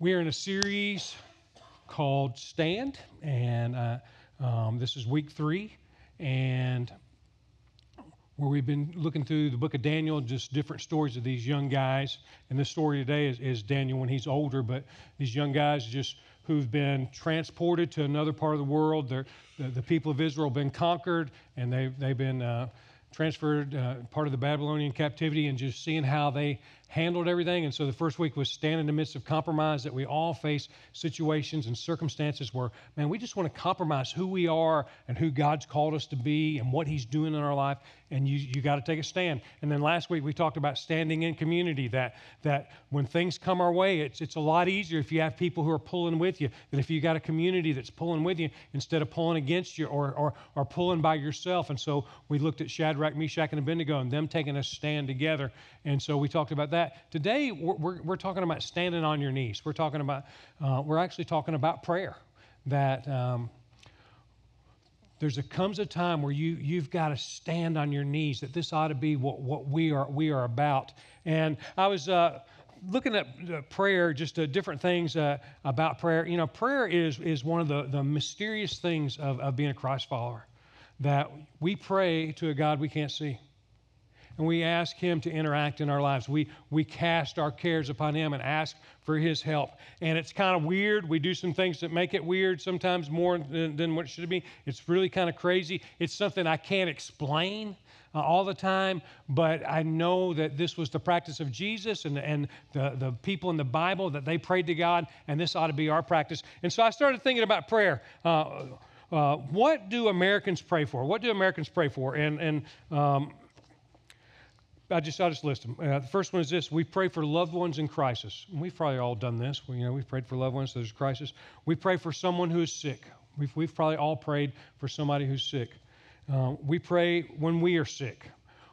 We are in a series called Stand, and uh, um, this is week three, and where we've been looking through the book of Daniel, just different stories of these young guys. And this story today is, is Daniel when he's older, but these young guys just who've been transported to another part of the world. The, the, people of Israel have been conquered, and they've, they've been uh, transferred, uh, part of the Babylonian captivity, and just seeing how they handled everything. And so the first week was stand in the midst of compromise that we all face situations and circumstances where, man, we just want to compromise who we are and who God's called us to be and what He's doing in our life. And you, you got to take a stand. And then last week we talked about standing in community, that, that when things come our way, it's, it's a lot easier if you have people who are pulling with you than if you got a community that's pulling with you instead of pulling against you or, or, or pulling by yourself. And so we looked at Shadrach, Meshach, and Abednego and them taking a stand together. And so we talked about that that. Today, we're, we're, we're talking about standing on your knees. We're talking about, uh, we're actually talking about prayer. That um, there's a comes a time where you you've got to stand on your knees. That this ought to be what, what we are we are about. And I was. Uh, looking at prayer, just uh, different things uh, about prayer. You know, prayer is, is one of the, the mysterious things of, of being a Christ follower. That we pray to a God we can't see and we ask Him to interact in our lives. We, we cast our cares upon Him and ask for His help. And it's kind of weird. We do some things that make it weird, sometimes more than, than what it should be. It's really kind of crazy. It's something I can't explain. Uh, all the time, but I know that this was the practice of Jesus and, and the, the people in the Bible that they prayed to God, and this ought to be our practice. And so I started thinking about prayer. Uh, uh, what do Americans pray for? What do Americans pray for? And, and um, I just, I'll just list them. Uh, the first one is this we pray for loved ones in crisis. And we've probably all done this. We, you know, we've prayed for loved ones, there's a crisis. We pray for someone who is sick. We've, we've probably all prayed for somebody who's sick. Uh, we pray when we are sick.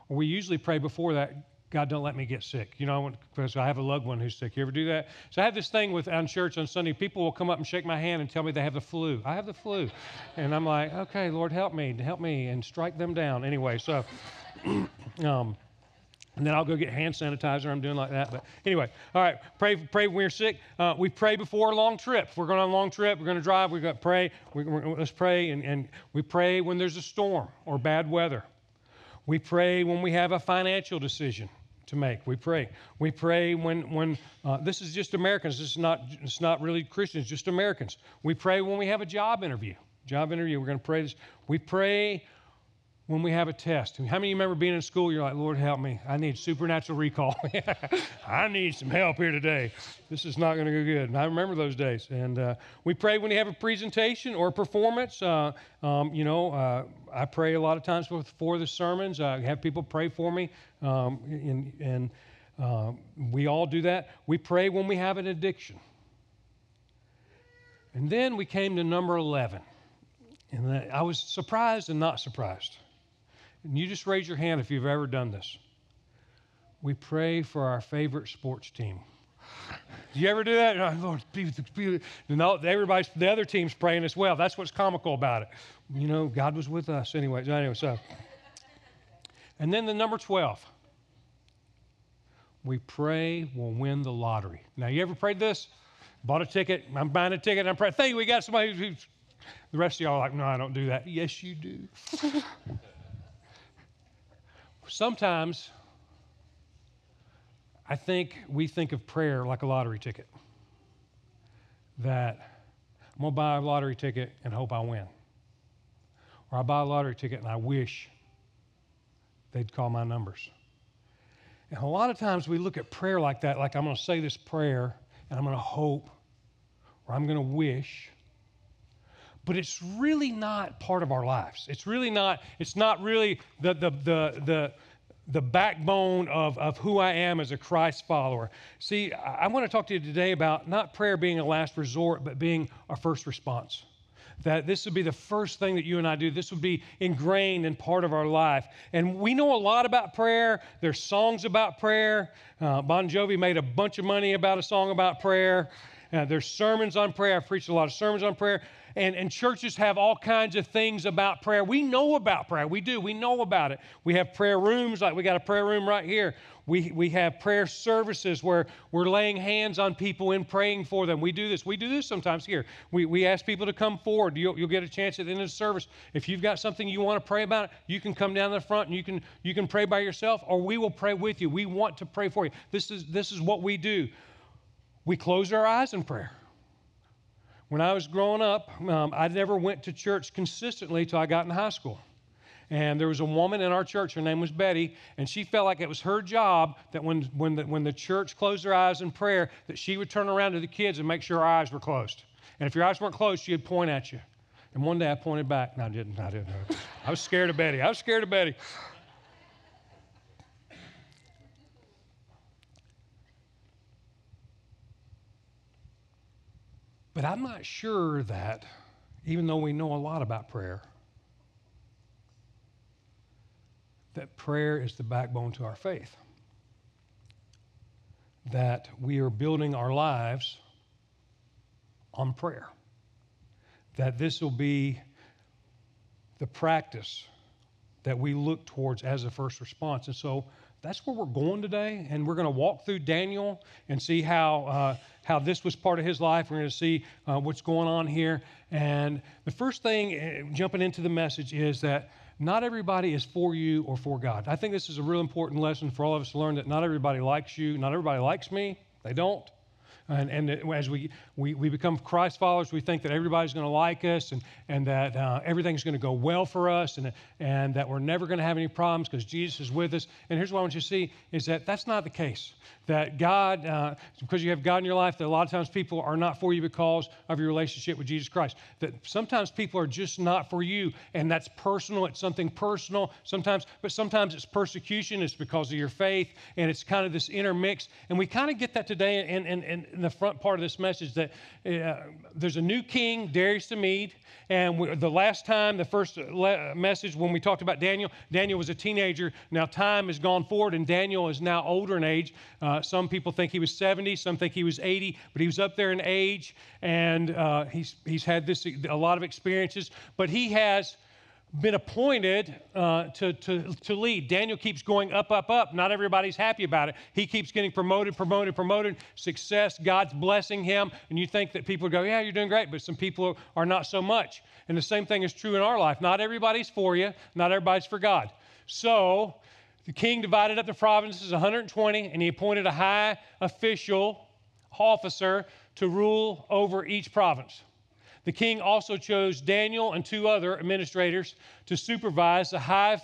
We usually pray before that, God, don't let me get sick. You know, I have a loved one who's sick. You ever do that? So I have this thing with on church on Sunday. People will come up and shake my hand and tell me they have the flu. I have the flu, and I'm like, okay, Lord, help me, help me, and strike them down. Anyway, so um, and then I'll go get hand sanitizer. I'm doing like that. But anyway, all right, pray, pray when we're sick. Uh, we pray before a long trip. If we're going on a long trip, we're going to drive, we're going to pray. We, let's pray. And, and we pray when there's a storm or bad weather. We pray when we have a financial decision to make. We pray. We pray when, when uh, this is just Americans. This is not, it's not really Christians, just Americans. We pray when we have a job interview. Job interview, we're going to pray this. We pray when we have a test. How many of you remember being in school? You're like, Lord, help me. I need supernatural recall. I need some help here today. This is not going to go good. And I remember those days. And uh, we pray when you have a presentation or a performance. Uh, um, you know, uh, I pray a lot of times before the sermons. I have people pray for me. Um, and, and uh, we all do that. We pray when we have an addiction. And then we came to number 11. And I was surprised and not surprised. And you just raise your hand if you've ever done this. We pray for our favorite sports team. Do you ever do that? Oh, Lord, be, be, no, everybody's the other team's praying as well. That's what's comical about it. You know, God was with us anyway. Anyway, so. And then the number 12. We pray we'll win the lottery. Now, you ever prayed this? Bought a ticket. I'm buying a ticket. I'm praying. Thank you. we got somebody who's. The rest of y'all are like, no, I don't do that. Yes, you do. Sometimes I think we think of prayer like a lottery ticket. That I'm going to buy a lottery ticket and hope I win. Or I buy a lottery ticket and I wish they'd call my numbers. And a lot of times we look at prayer like that, like I'm going to say this prayer and I'm going to hope or I'm going to wish but it's really not part of our lives. It's really not, it's not really the, the, the, the, the backbone of, of who I am as a Christ follower. See, I, I want to talk to you today about not prayer being a last resort, but being our first response. That this would be the first thing that you and I do. This would be ingrained in part of our life. And we know a lot about prayer. There's songs about prayer. Uh, bon Jovi made a bunch of money about a song about prayer. Uh, there's sermons on prayer. I've preached a lot of sermons on prayer and, and churches have all kinds of things about prayer. We know about prayer. We do. We know about it. We have prayer rooms, like we got a prayer room right here. We, we have prayer services where we're laying hands on people and praying for them. We do this. We do this sometimes here. We, we ask people to come forward. You'll, you'll get a chance at the end of the service. If you've got something you want to pray about, you can come down the front and you can, you can pray by yourself, or we will pray with you. We want to pray for you. This is, this is what we do. We close our eyes in prayer. When I was growing up, um, I never went to church consistently till I got in high school. And there was a woman in our church, her name was Betty, and she felt like it was her job that when, when, the, when the church closed their eyes in prayer, that she would turn around to the kids and make sure our eyes were closed. And if your eyes weren't closed, she'd point at you. And one day I pointed back. No, I didn't. I didn't. I was scared of Betty. I was scared of Betty. But I'm not sure that, even though we know a lot about prayer, that prayer is the backbone to our faith. That we are building our lives on prayer. That this will be the practice that we look towards as a first response. And so that's where we're going today. And we're going to walk through Daniel and see how, uh, how this was part of his life. We're going to see uh, what's going on here. And the first thing, uh, jumping into the message, is that not everybody is for you or for God. I think this is a real important lesson for all of us to learn that not everybody likes you, not everybody likes me. They don't. And, and as we, we, we become Christ followers, we think that everybody's going to like us and, and that uh, everything's going to go well for us and, and that we're never going to have any problems because Jesus is with us. And here's what I want you to see is that that's not the case. That God, uh, because you have God in your life, that a lot of times people are not for you because of your relationship with Jesus Christ. That sometimes people are just not for you, and that's personal. It's something personal sometimes, but sometimes it's persecution. It's because of your faith, and it's kind of this intermix. And we kind of get that today in, in, in the front part of this message that uh, there's a new king, Darius the Mede, and we, the last time, the first le- message when we talked about Daniel, Daniel was a teenager. Now time has gone forward, and Daniel is now older in age. Uh, some people think he was 70, some think he was 80, but he was up there in age, and uh, he's he's had this a lot of experiences. But he has been appointed uh, to, to, to lead. Daniel keeps going up, up, up. Not everybody's happy about it. He keeps getting promoted, promoted, promoted. Success, God's blessing him. And you think that people go, Yeah, you're doing great, but some people are not so much. And the same thing is true in our life. Not everybody's for you, not everybody's for God. So the king divided up the provinces 120, and he appointed a high official, officer, to rule over each province. The king also chose Daniel and two other administrators to supervise the high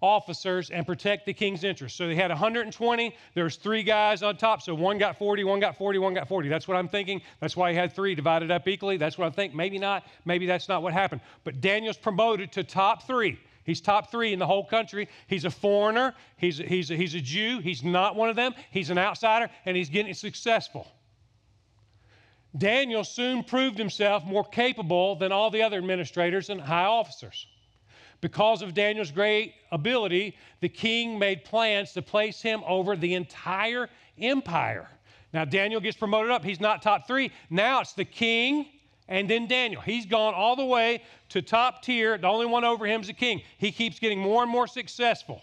officers and protect the king's interests. So they had 120. There was three guys on top. So one got 40, one got 40, one got 40. That's what I'm thinking. That's why he had three divided up equally. That's what I think. Maybe not. Maybe that's not what happened. But Daniel's promoted to top three. He's top three in the whole country. He's a foreigner. He's, he's, a, he's a Jew. He's not one of them. He's an outsider, and he's getting successful. Daniel soon proved himself more capable than all the other administrators and high officers. Because of Daniel's great ability, the king made plans to place him over the entire empire. Now, Daniel gets promoted up. He's not top three. Now it's the king and then Daniel. He's gone all the way to top tier. The only one over him is the king. He keeps getting more and more successful.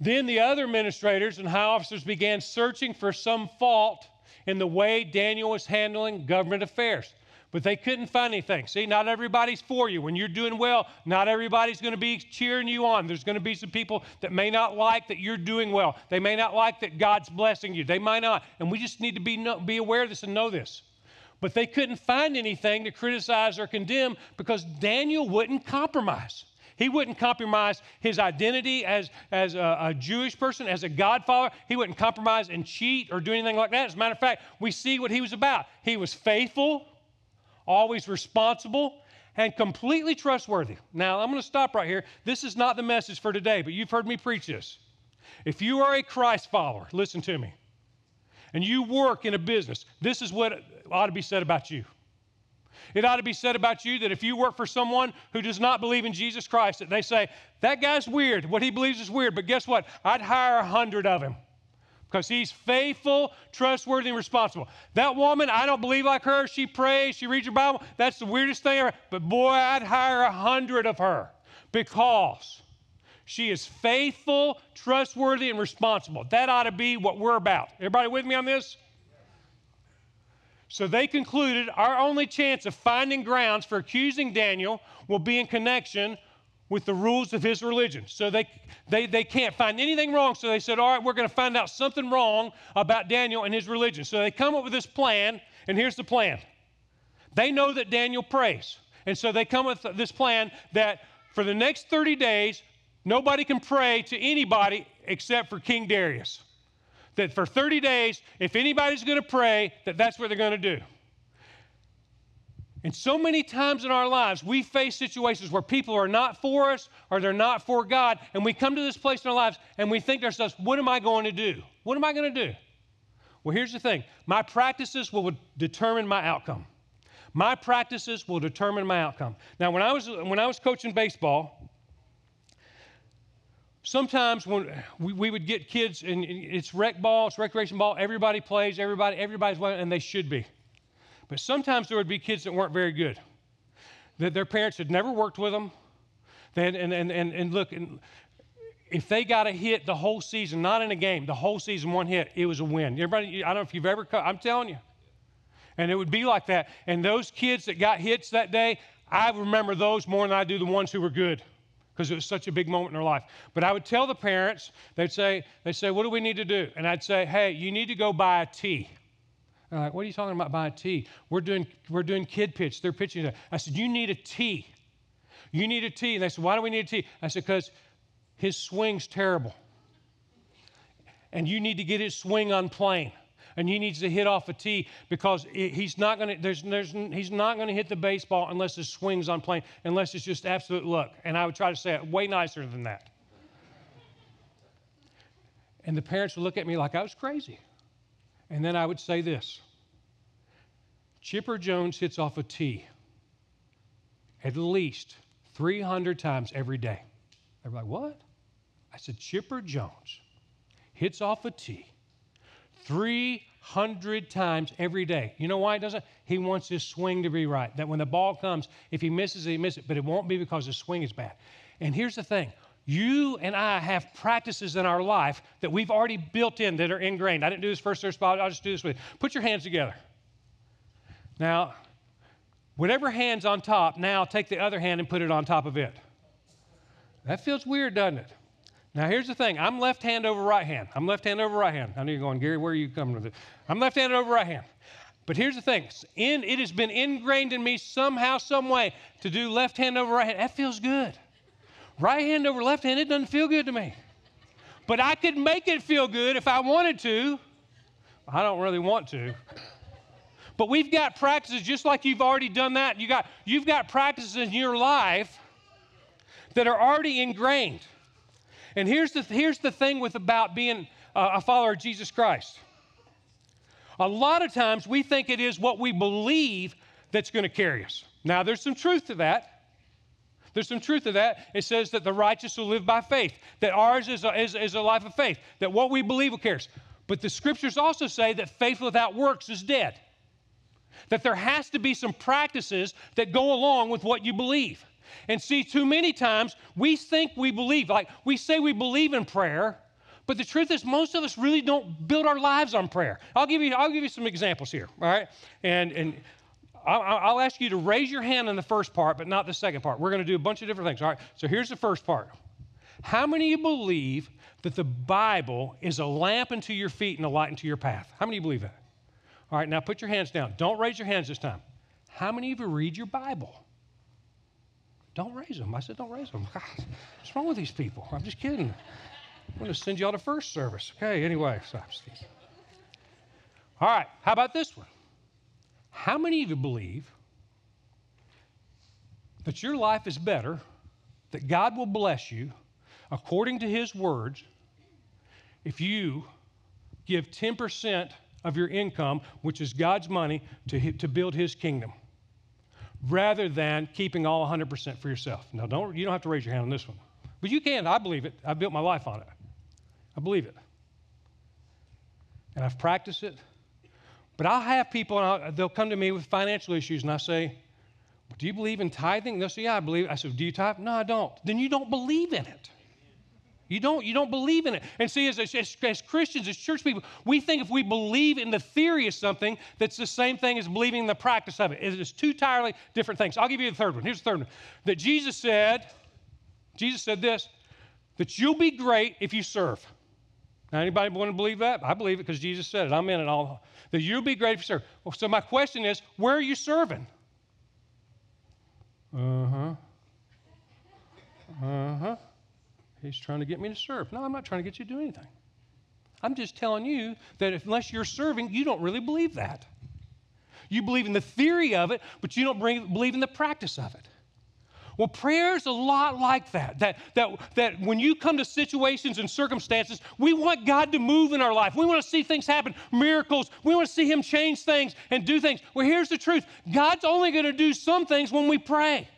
Then the other administrators and high officers began searching for some fault in the way Daniel was handling government affairs. But they couldn't find anything. See, not everybody's for you. When you're doing well, not everybody's going to be cheering you on. There's going to be some people that may not like that you're doing well. They may not like that God's blessing you. They might not. And we just need to be, know, be aware of this and know this. But they couldn't find anything to criticize or condemn because Daniel wouldn't compromise. He wouldn't compromise his identity as, as a, a, Jewish person, as a godfather. He wouldn't compromise and cheat or do anything like that. As a matter of fact, we see what he was about. He was faithful, always responsible, and completely trustworthy. Now, I'm going to stop right here. This is not the message for today, but you've heard me preach this. If you are a Christ follower, listen to me, and you work in a business, this is what ought to be said about you. It ought to be said about you that if you work for someone who does not believe in Jesus Christ, that they say, that guy's weird. What he believes is weird. But guess what? I'd hire a hundred of him because he's faithful, trustworthy, and responsible. That woman, I don't believe like her. She prays, she reads her Bible. That's the weirdest thing ever. But boy, I'd hire a hundred of her because She is faithful, trustworthy, and responsible. That ought to be what we're about. Everybody with me on this? So they concluded our only chance of finding grounds for accusing Daniel will be in connection with the rules of his religion. So they, they, they can't find anything wrong. So they said, All right, we're going to find out something wrong about Daniel and his religion. So they come up with this plan, and here's the plan. They know that Daniel prays. And so they come with this plan that for the next 30 days, nobody can pray to anybody except for King Darius that for 30 days, if anybody's going to pray, that that's what they're going to do. And so many times in our lives, we face situations where people are not for us or they're not for God, and we come to this place in our lives and we think to ourselves, what am I going to do? What am I going to do? Well, here's the thing my practices will determine my outcome. My practices will determine my outcome. Now, when I was, when I was coaching baseball, sometimes when we, we would get kids and it's rec ball, it's recreation ball, everybody plays, everybody, everybody's winning, and they should be. But sometimes there would be kids that weren't very good, that their parents had never worked with them. and, and, and, and look, and if they got a hit the whole season, not in a game, the whole season, one hit, it was a win. Everybody, I don't know if you've ever, I'm telling you. And it would be like that. And those kids that got hits that day, I remember those more than I do the ones who were good because it was such a big moment in their life. But I would tell the parents, they'd say, they'd say, what do we need to do? And I'd say, hey, you need to go buy a tee. They're like, what are you talking about buy a tee? We're doing, we're doing kid pitch. They're pitching. I said, you need a tee. You need a tee. And they said, why do we need a tee? I said, because his swing's terrible. And you need to get his swing on plane and he needs to hit off a tee because he's not going to there's, there's, he's not going to hit the baseball unless his swing's on plane unless it's just absolute luck. And i would try to say it way nicer than that. And the parents would look at me like i was crazy. And then i would say this chipper jones hits off a tee at least 300 times every day. They're like what? I said chipper jones hits off a tee 300 times every day. You know why it? He wants his swing to be right. That when the ball comes, if he misses he misses but it won't be because his swing is bad. And here's the thing you and I have practices in our life that we've already built in that are ingrained. I didn't do this first service, but I'll just do this with you. Put your hands together. Now, whatever hand's on top, now take the other hand and put it on top of it. That feels weird, doesn't it? Now, here's the thing I'm left hand over right hand. I'm left hand over right hand. I know you're going, Gary, where are you coming with it? I'm left handed over right hand. But here's the thing in, it has been ingrained in me somehow, some way to do left hand over right hand. That feels good. Right hand over left hand, it doesn't feel good to me. But I could make it feel good if I wanted to. I don't really want to. But we've got practices just like you've already done that. You got, you've got practices in your life that are already ingrained. And here's the, here's the thing with about being a follower of Jesus Christ. A lot of times we think it is what we believe that's going to carry us. Now, there's some truth to that. There's some truth to that. It says that the righteous will live by faith, that ours is a, is, is a life of faith, that what we believe will carry us. But the scriptures also say that faith without works is dead. That there has to be some practices that go along with what you believe. And see, too many times we think we believe, like we say we believe in prayer, but the truth is most of us really don't build our lives on prayer. I'll give you, I'll give you some examples here, all right? And, and I'll, ask you to raise your hand in the first part, but not the second part. We're going to do a bunch of different things, all right? So here's the first part. How many of you believe that the Bible is a lamp unto your feet and a light unto your path? How many of you believe that? All right, now put your hands down. Don't raise your hands this time. How many of you read your Bible? Don't raise them. I said, Don't raise them. What's wrong with these people? I'm just kidding. I'm going to send you all to first service. Okay, anyway. So all right, how about this one? How many of you believe that your life is better, that God will bless you according to His words if you give 10% of your income, which is God's money, to, to build His kingdom? Rather than keeping all 100% for yourself. Now, don't, you don't have to raise your hand on this one, but you can. I believe it. I built my life on it. I believe it. And I've practiced it. But I'll have people, and they'll come to me with financial issues, and I say, Do you believe in tithing? They'll say, Yeah, I believe. I said, Do you tithe? No, I don't. Then you don't believe in it. You don't, you don't believe in it. And see, as, as, as Christians, as church people, we think if we believe in the theory of something, that's the same thing as believing in the practice of it. It is two entirely different things. I'll give you the third one. Here's the third one. That Jesus said, Jesus said this, that you'll be great if you serve. Now, anybody want to believe that? I believe it because Jesus said it. I'm in it all. That you'll be great if you serve. Well, so my question is, where are you serving? Uh-huh. Uh huh. He's trying to get me to serve. No, I'm not trying to get you to do anything. I'm just telling you that if, unless you're serving, you don't really believe that. You believe in the theory of it, but you don't bring, believe in the practice of it. Well, prayer is a lot like that. That, that. that when you come to situations and circumstances, we want God to move in our life. We want to see things happen, miracles. We want to see Him change things and do things. Well, here's the truth God's only going to do some things when we pray.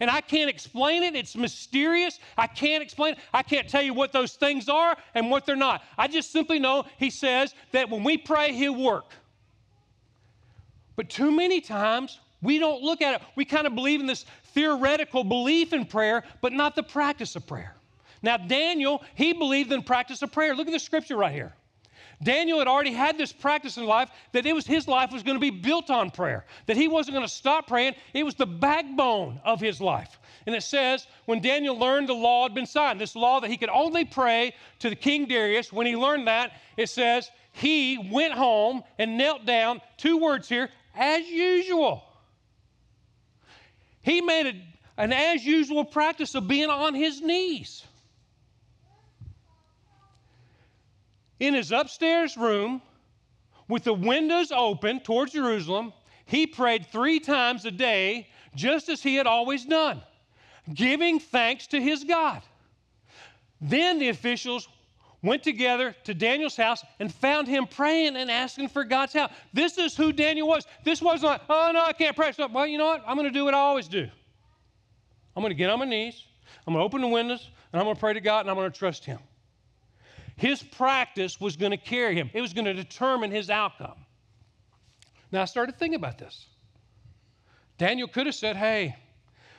And I can't explain it. It's mysterious. I can't explain it. I can't tell you what those things are and what they're not. I just simply know He says that when we pray, He'll work. But too many times, we don't look at it. We kind of believe in this theoretical belief in prayer, but not the practice of prayer. Now, Daniel, he believed in practice of prayer. Look at the scripture right here. Daniel had already had this practice in life that it was his life was going to be built on prayer, that he wasn't going to stop praying. It was the backbone of his life. And it says, when Daniel learned the law had been signed, this law that he could only pray to the King Darius, when he learned that, it says, he went home and knelt down, two words here, as usual. He made a, an as usual practice of being on his knees. In his upstairs room, with the windows open towards Jerusalem, he prayed three times a day, just as he had always done, giving thanks to his God. Then the officials went together to Daniel's house and found him praying and asking for God's help. This is who Daniel was. This wasn't like, oh no, I can't pray. So, well, you know what? I'm going to do what I always do. I'm going to get on my knees, I'm going to open the windows, and I'm going to pray to God, and I'm going to trust Him. His practice was going to carry him, it was going to determine his outcome. Now, I started thinking about this. Daniel could have said, Hey,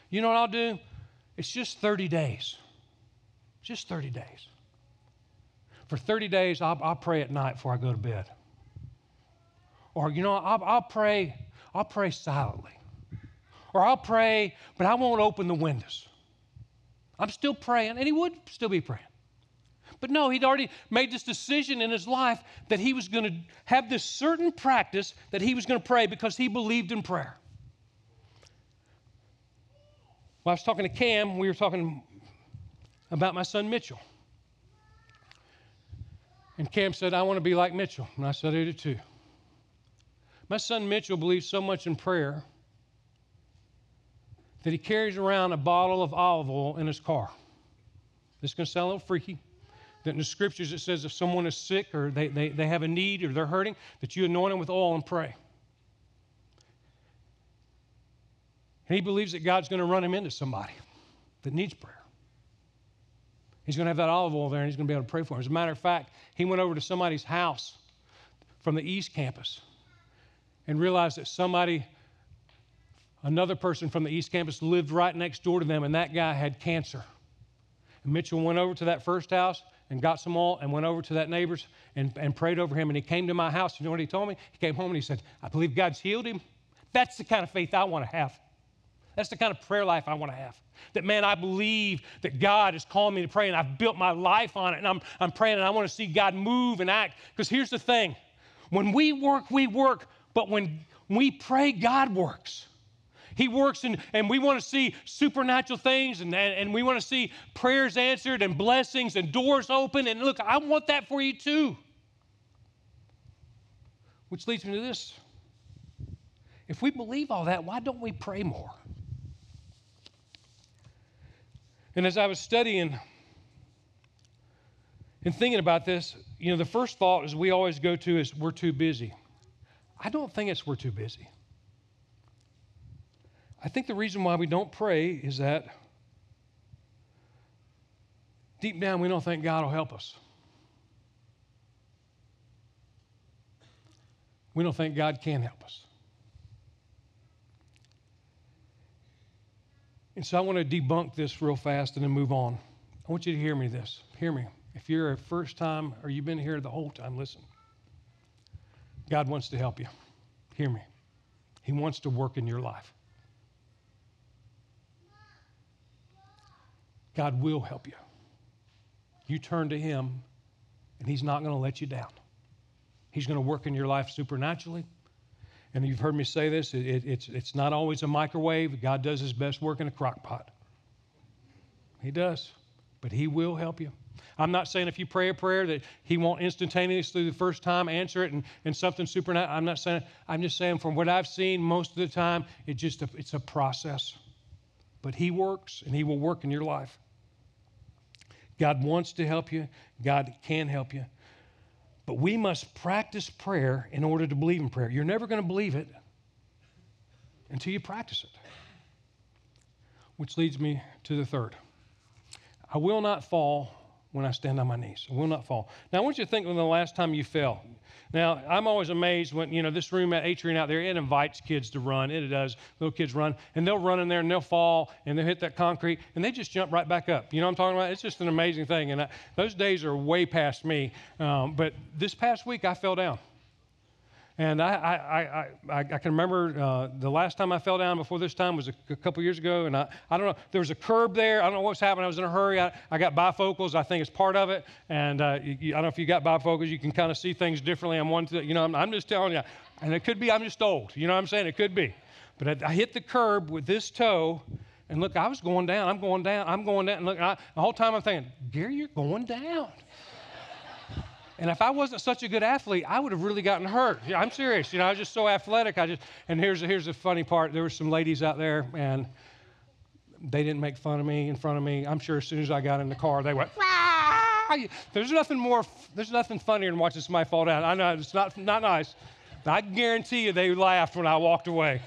you know what I'll do? It's just 30 days. Just 30 days. For 30 days, I'll, I'll pray at night before I go to bed. Or, you know, I'll, I'll pray, I'll pray silently. Or I'll pray, but I won't open the windows. I'm still praying, and he would still be praying. But no, he'd already made this decision in his life that he was going to have this certain practice that he was going to pray because he believed in prayer. Well, I was talking to Cam, we were talking about my son Mitchell. And Cam said, I want to be like Mitchell. And I said, I do too. My son Mitchell believes so much in prayer that he carries around a bottle of olive oil in his car. This is going to sound a little freaky, that in the scriptures it says if someone is sick or they, they, they have a need or they're hurting, that you anoint them with oil and pray. And he believes that God's going to run him into somebody that needs prayer. He's going to have that olive oil there and he's going to be able to pray for him. As a matter of fact, he went over to somebody's house from the East Campus and realized that somebody, another person from the East Campus, lived right next door to them and that guy had cancer. And Mitchell went over to that first house and got some oil and went over to that neighbor's and, and prayed over him. And he came to my house. You know what he told me? He came home and he said, I believe God's healed him. That's the kind of faith I want to have. That's the kind of prayer life I want to have. That, man, I believe that God is calling me to pray and I've built my life on it and I'm, I'm praying and I want to see God move and act. Because here's the thing when we work, we work, but when we pray, God works. He works in, and we want to see supernatural things and, and, and we want to see prayers answered and blessings and doors open. And look, I want that for you too. Which leads me to this. If we believe all that, why don't we pray more? And as I was studying and thinking about this, you know, the first thought is we always go to is we're too busy. I don't think it's we're too busy. I think the reason why we don't pray is that deep down we don't think God will help us. We don't think God can help us. And so I want to debunk this real fast and then move on. I want you to hear me this. Hear me. If you're a first time or you've been here the whole time, listen. God wants to help you. Hear me. He wants to work in your life. God will help you. You turn to Him, and He's not going to let you down. He's going to work in your life supernaturally. And you've heard me say this it, it, it's, it's not always a microwave. God does His best work in a crock pot. He does, but He will help you. I'm not saying if you pray a prayer that He won't instantaneously the first time answer it and, and something supernatural. I'm not saying, I'm just saying from what I've seen most of the time, it just it's a process. But He works and He will work in your life. God wants to help you, God can help you. But we must practice prayer in order to believe in prayer. You're never going to believe it until you practice it. Which leads me to the third. I will not fall when I stand on my knees. I will not fall. Now, I want you to think of the last time you fell. Now, I'm always amazed when, you know, this room at Atrium out there, it invites kids to run. It does. Little kids run, and they'll run in there and they'll fall and they'll hit that concrete and they just jump right back up. You know what I'm talking about? It's just an amazing thing. And I, those days are way past me. Um, but this past week, I fell down. And I, I, I, I, can remember uh, the last time I fell down before this time was a, couple years ago. And I, I don't know, there was a curb there. I don't know what's happened. I was in a hurry. I, I got bifocals. I think it's part of it. And uh, you, I don't know if you got bifocals. You can kind of see things differently. I'm one to, you know, I'm, I'm, just telling you. And it could be I'm just old. You know what I'm saying? It could be. But I, I hit the curb with this toe. And look, I was going down. I'm going down. I'm going down. And look, I, the whole time I'm thinking, Gary, you're going down. And if I wasn't such a good athlete, I would have really gotten hurt. I'm serious. You know, I was just so athletic. I just and here's here's the funny part. There were some ladies out there, and they didn't make fun of me in front of me. I'm sure as soon as I got in the car, they went. Wah! There's nothing more. There's nothing funnier than watching somebody fall down. I know it's not not nice. But I guarantee you, they laughed when I walked away.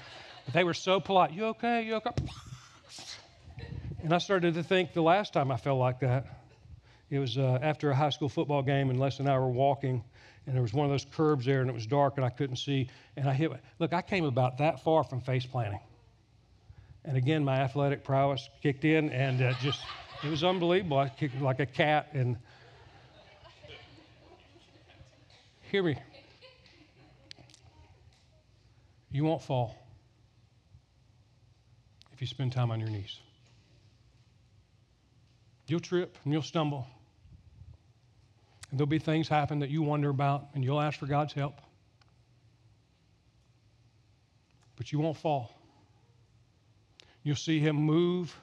But they were so polite. You okay? You okay? And I started to think the last time I felt like that it was uh, after a high school football game, and Les and I were walking, and there was one of those curbs there, and it was dark, and I couldn't see. And I hit. Look, I came about that far from face planting. And again, my athletic prowess kicked in, and uh, just it was unbelievable. I kicked like a cat, and hear me. You won't fall if you spend time on your knees. You'll trip and you'll stumble. And there'll be things happen that you wonder about, and you'll ask for God's help. But you won't fall. You'll see Him move.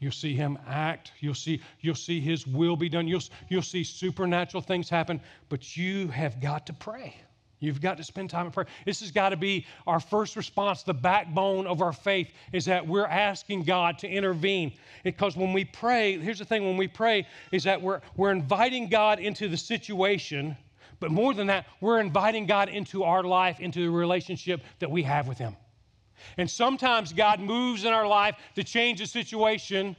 You'll see Him act. You'll see, you'll see His will be done. You'll, you'll see supernatural things happen. But you have got to pray. You've got to spend time in prayer. This has got to be our first response. The backbone of our faith is that we're asking God to intervene. Because when we pray, here's the thing when we pray, is that we're, we're inviting God into the situation, but more than that, we're inviting God into our life, into the relationship that we have with Him. And sometimes God moves in our life to change the situation,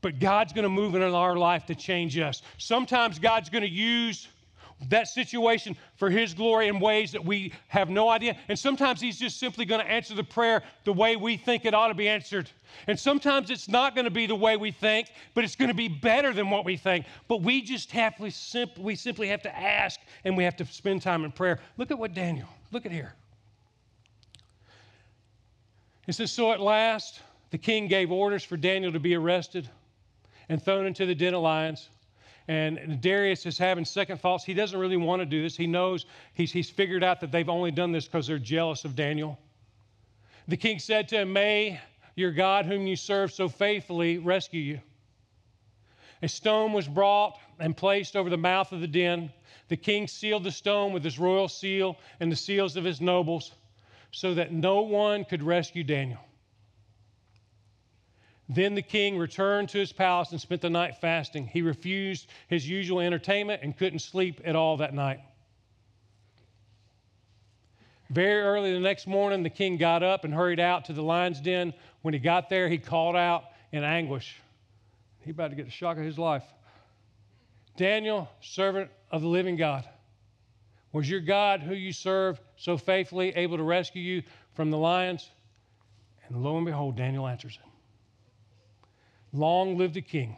but God's going to move in our life to change us. Sometimes God's going to use that situation for His glory in ways that we have no idea. And sometimes He's just simply going to answer the prayer the way we think it ought to be answered. And sometimes it's not going to be the way we think, but it's going to be better than what we think. But we just have to we simply have to ask and we have to spend time in prayer. Look at what Daniel, look at here. It says, So at last the king gave orders for Daniel to be arrested and thrown into the den of lions. And Darius is having second thoughts. He doesn't really want to do this. He knows he's, he's figured out that they've only done this because they're jealous of Daniel. The king said to him, May your God, whom you serve so faithfully, rescue you. A stone was brought and placed over the mouth of the den. The king sealed the stone with his royal seal and the seals of his nobles so that no one could rescue Daniel. Then the king returned to his palace and spent the night fasting. He refused his usual entertainment and couldn't sleep at all that night. Very early the next morning, the king got up and hurried out to the lion's den. When he got there, he called out in anguish. He about to get the shock of his life. Daniel, servant of the living God, was your God who you serve so faithfully able to rescue you from the lions? And lo and behold, Daniel answers. Long live the king.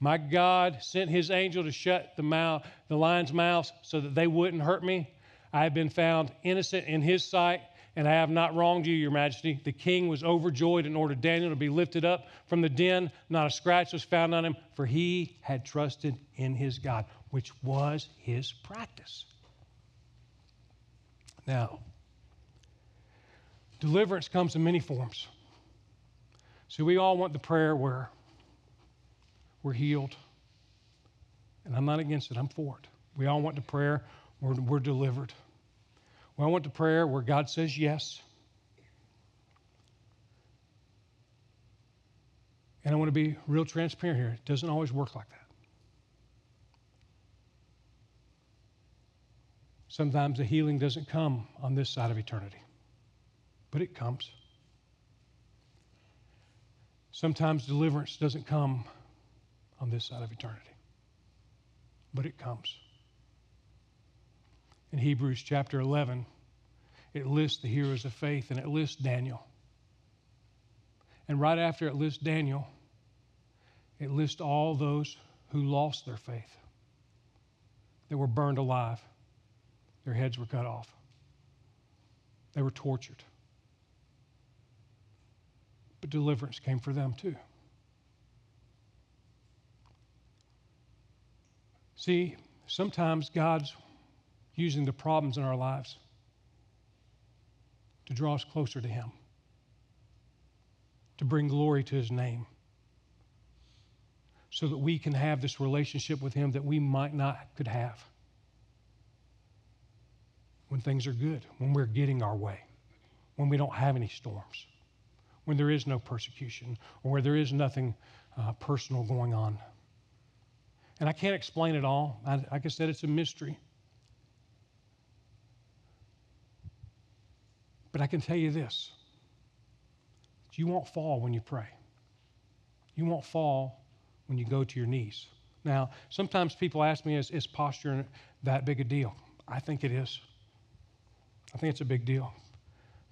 My God sent his angel to shut the, mouth, the lion's mouths so that they wouldn't hurt me. I have been found innocent in his sight, and I have not wronged you, your majesty. The king was overjoyed and ordered Daniel to be lifted up from the den. Not a scratch was found on him, for he had trusted in his God, which was his practice. Now, deliverance comes in many forms. So we all want the prayer where we're healed. And I'm not against it, I'm for it. We all want the prayer where we're delivered. We all want the prayer where God says yes. And I want to be real transparent here. It doesn't always work like that. Sometimes the healing doesn't come on this side of eternity, but it comes. Sometimes deliverance doesn't come on this side of eternity. But it comes. In Hebrews chapter 11, it lists the heroes of faith and it lists Daniel. And right after it lists Daniel, it lists all those who lost their faith. They were burned alive, their heads were cut off, they were tortured. But deliverance came for them too. See, sometimes God's using the problems in our lives to draw us closer to Him, to bring glory to His name, so that we can have this relationship with Him that we might not could have when things are good, when we're getting our way, when we don't have any storms, when there is no persecution, or where there is nothing uh, personal going on. And I can't explain it all. I, like I said, it's a mystery. But I can tell you this you won't fall when you pray. You won't fall when you go to your knees. Now, sometimes people ask me, is, is posture that big a deal? I think it is. I think it's a big deal.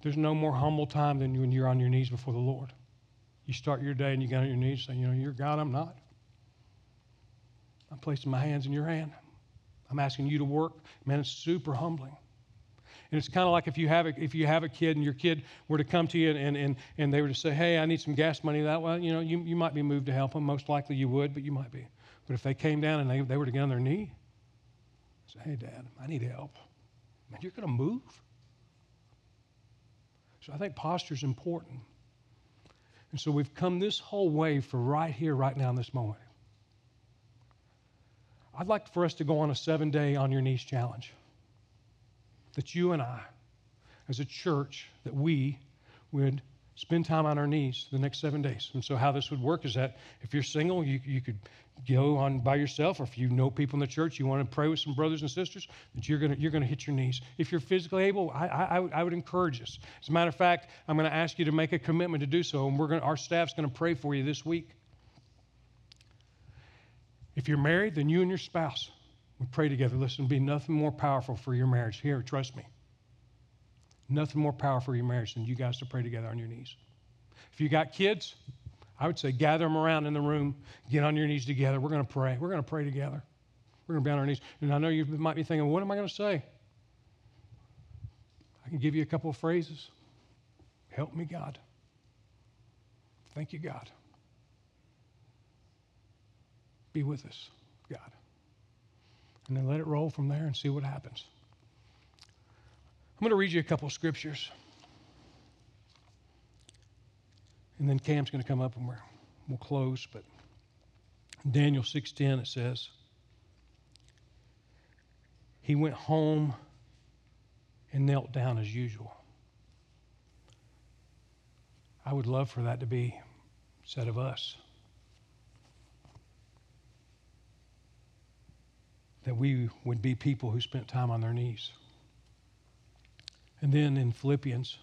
There's no more humble time than when you're on your knees before the Lord. You start your day and you get on your knees saying, you know, you're God, I'm not. I'm placing my hands in your hand. I'm asking you to work. Man, it's super humbling. And it's kind of like if you have a, if you have a kid and your kid were to come to you and, and, and they were to say, hey, I need some gas money that way, you know, you, you might be moved to help them. Most likely you would, but you might be. But if they came down and they, they were to get on their knee, say, hey, Dad, I need help. Man, you're going to move. So I think posture is important. And so we've come this whole way for right here, right now, in this moment. I'd like for us to go on a seven day on your knees challenge. That you and I, as a church, that we would spend time on our knees the next seven days. And so, how this would work is that if you're single, you, you could go on by yourself, or if you know people in the church, you want to pray with some brothers and sisters, that you're going you're gonna hit your knees. If you're physically able, I, I, I would encourage this. As a matter of fact, I'm going to ask you to make a commitment to do so, and we're gonna, our staff's going to pray for you this week. If you're married, then you and your spouse we pray together. Listen, be nothing more powerful for your marriage. Here, trust me. Nothing more powerful for your marriage than you guys to pray together on your knees. If you got kids, I would say gather them around in the room, get on your knees together. We're going to pray. We're going to pray together. We're going to be on our knees. And I know you might be thinking, what am I going to say? I can give you a couple of phrases. Help me, God. Thank you, God. Be with us, God. And then let it roll from there and see what happens. I'm going to read you a couple of scriptures. And then Cam's going to come up and we're, we'll close. But Daniel 6.10, it says, He went home and knelt down as usual. I would love for that to be said of us. that we would be people who spent time on their knees. And then in Philippians,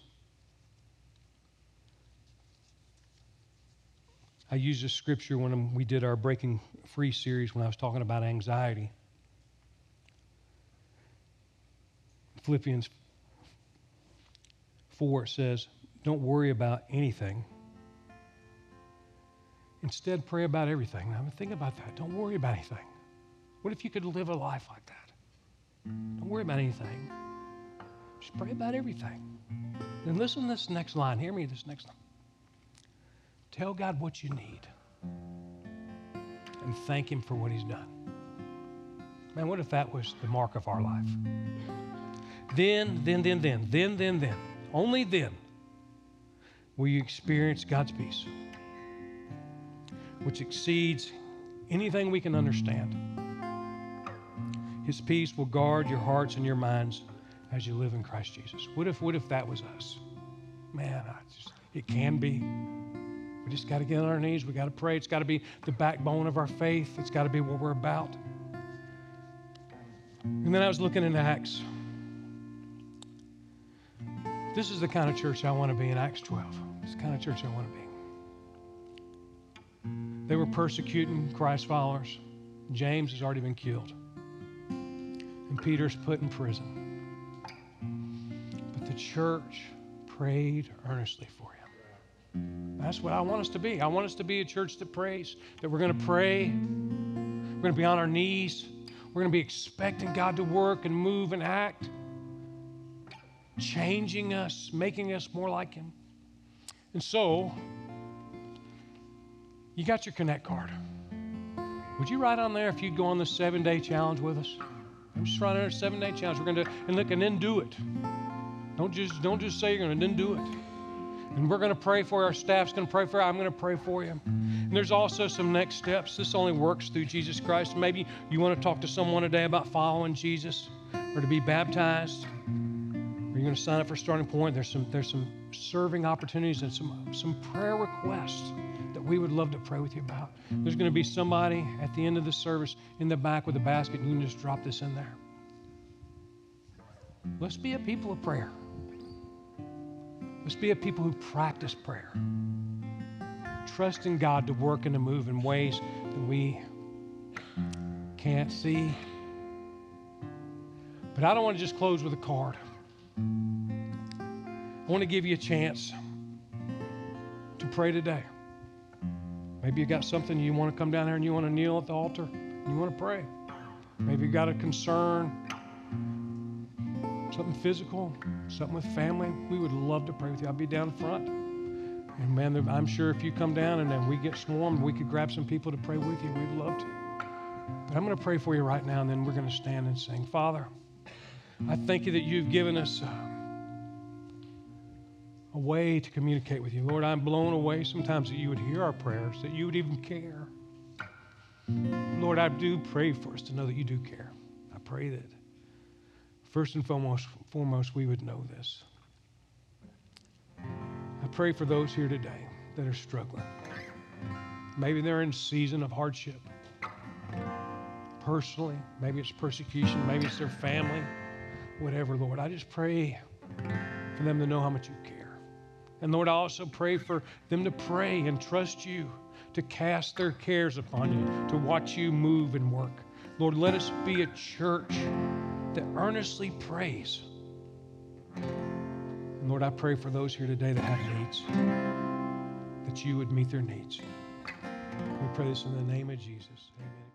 I used this scripture when um, we did our Breaking Free series when I was talking about anxiety. Philippians 4 says, Don't worry about anything. Instead, pray about everything. Now, think about that. Don't worry about anything. What if you could live a life like that? Don't worry about anything. Just pray about everything. Then listen to this next line. Hear me this next line. Tell God what you need and thank Him for what He's done. Man, what if that was the mark of our life? Then, then, then, then, then, then, then, only then will you experience God's peace, which exceeds anything we can understand. His peace will guard your hearts and your minds as you live in Christ Jesus. What if, what if that was us? Man, just, it can be. We just got to get on our knees. We got to pray. It's got to be the backbone of our faith. It's got to be what we're about. And then I was looking in Acts. This is the kind of church I want to be in Acts 12. It's the kind of church I want to be. They were persecuting Christ followers. James has already been killed. And Peter's put in prison. But the church prayed earnestly for. That's what I want us to be. I want us to be a church that prays, that we're going to pray, we're going to be on our knees, we're going to be expecting God to work and move and act, changing us, making us more like Him. And so, you got your Connect card. Would you write on there if you'd go on the seven day challenge with us? I'm just writing a seven day challenge. We're going to, and look, and then do it. Don't just, don't just say you're going to, then do it. And we're going to pray for you. Our staff's going to pray for you. I'm going to pray for you. And there's also some next steps. This only works through Jesus Christ. Maybe you want to talk to someone today about following Jesus or to be baptized. Or you're going to sign up for Starting Point. There's some, there's some serving opportunities and some, some prayer requests that we would love to pray with you about. There's going to be somebody at the end of the service in the back with a basket. And you can just drop this in there. Let's be a people of prayer. Let's be a people who practice prayer. Trusting God to work and to move in ways that we can't see. But I don't want to just close with a card. I want to give you a chance to pray today. Maybe you got something you want to come down here and you want to kneel at the altar. You want to pray. Maybe you got a concern something physical, something with family, we would love to pray with you. I'll be down front. And man, I'm sure if you come down and then we get swarmed, we could grab some people to pray with you. We'd love to. But I'm going to pray for you right now, and then we're going to stand and sing. Father, I thank you that you've given us uh, a way to communicate with you. Lord, I'm blown away sometimes that you would hear our prayers, that you would even care. Lord, I do pray for us to know that you do care. I pray that First and foremost, foremost, we would know this. I pray for those here today that are struggling. Maybe they're in a season of hardship. Personally, maybe it's persecution, maybe it's their family, whatever, Lord. I just pray for them to know how much you care. And Lord, I also pray for them to pray and trust you, to cast their cares upon you, to watch you move and work. Lord, let us be a church that earnestly prays. Lord, I pray for those here today that have needs, that you would meet their needs. We pray this in the name of Jesus. Amen.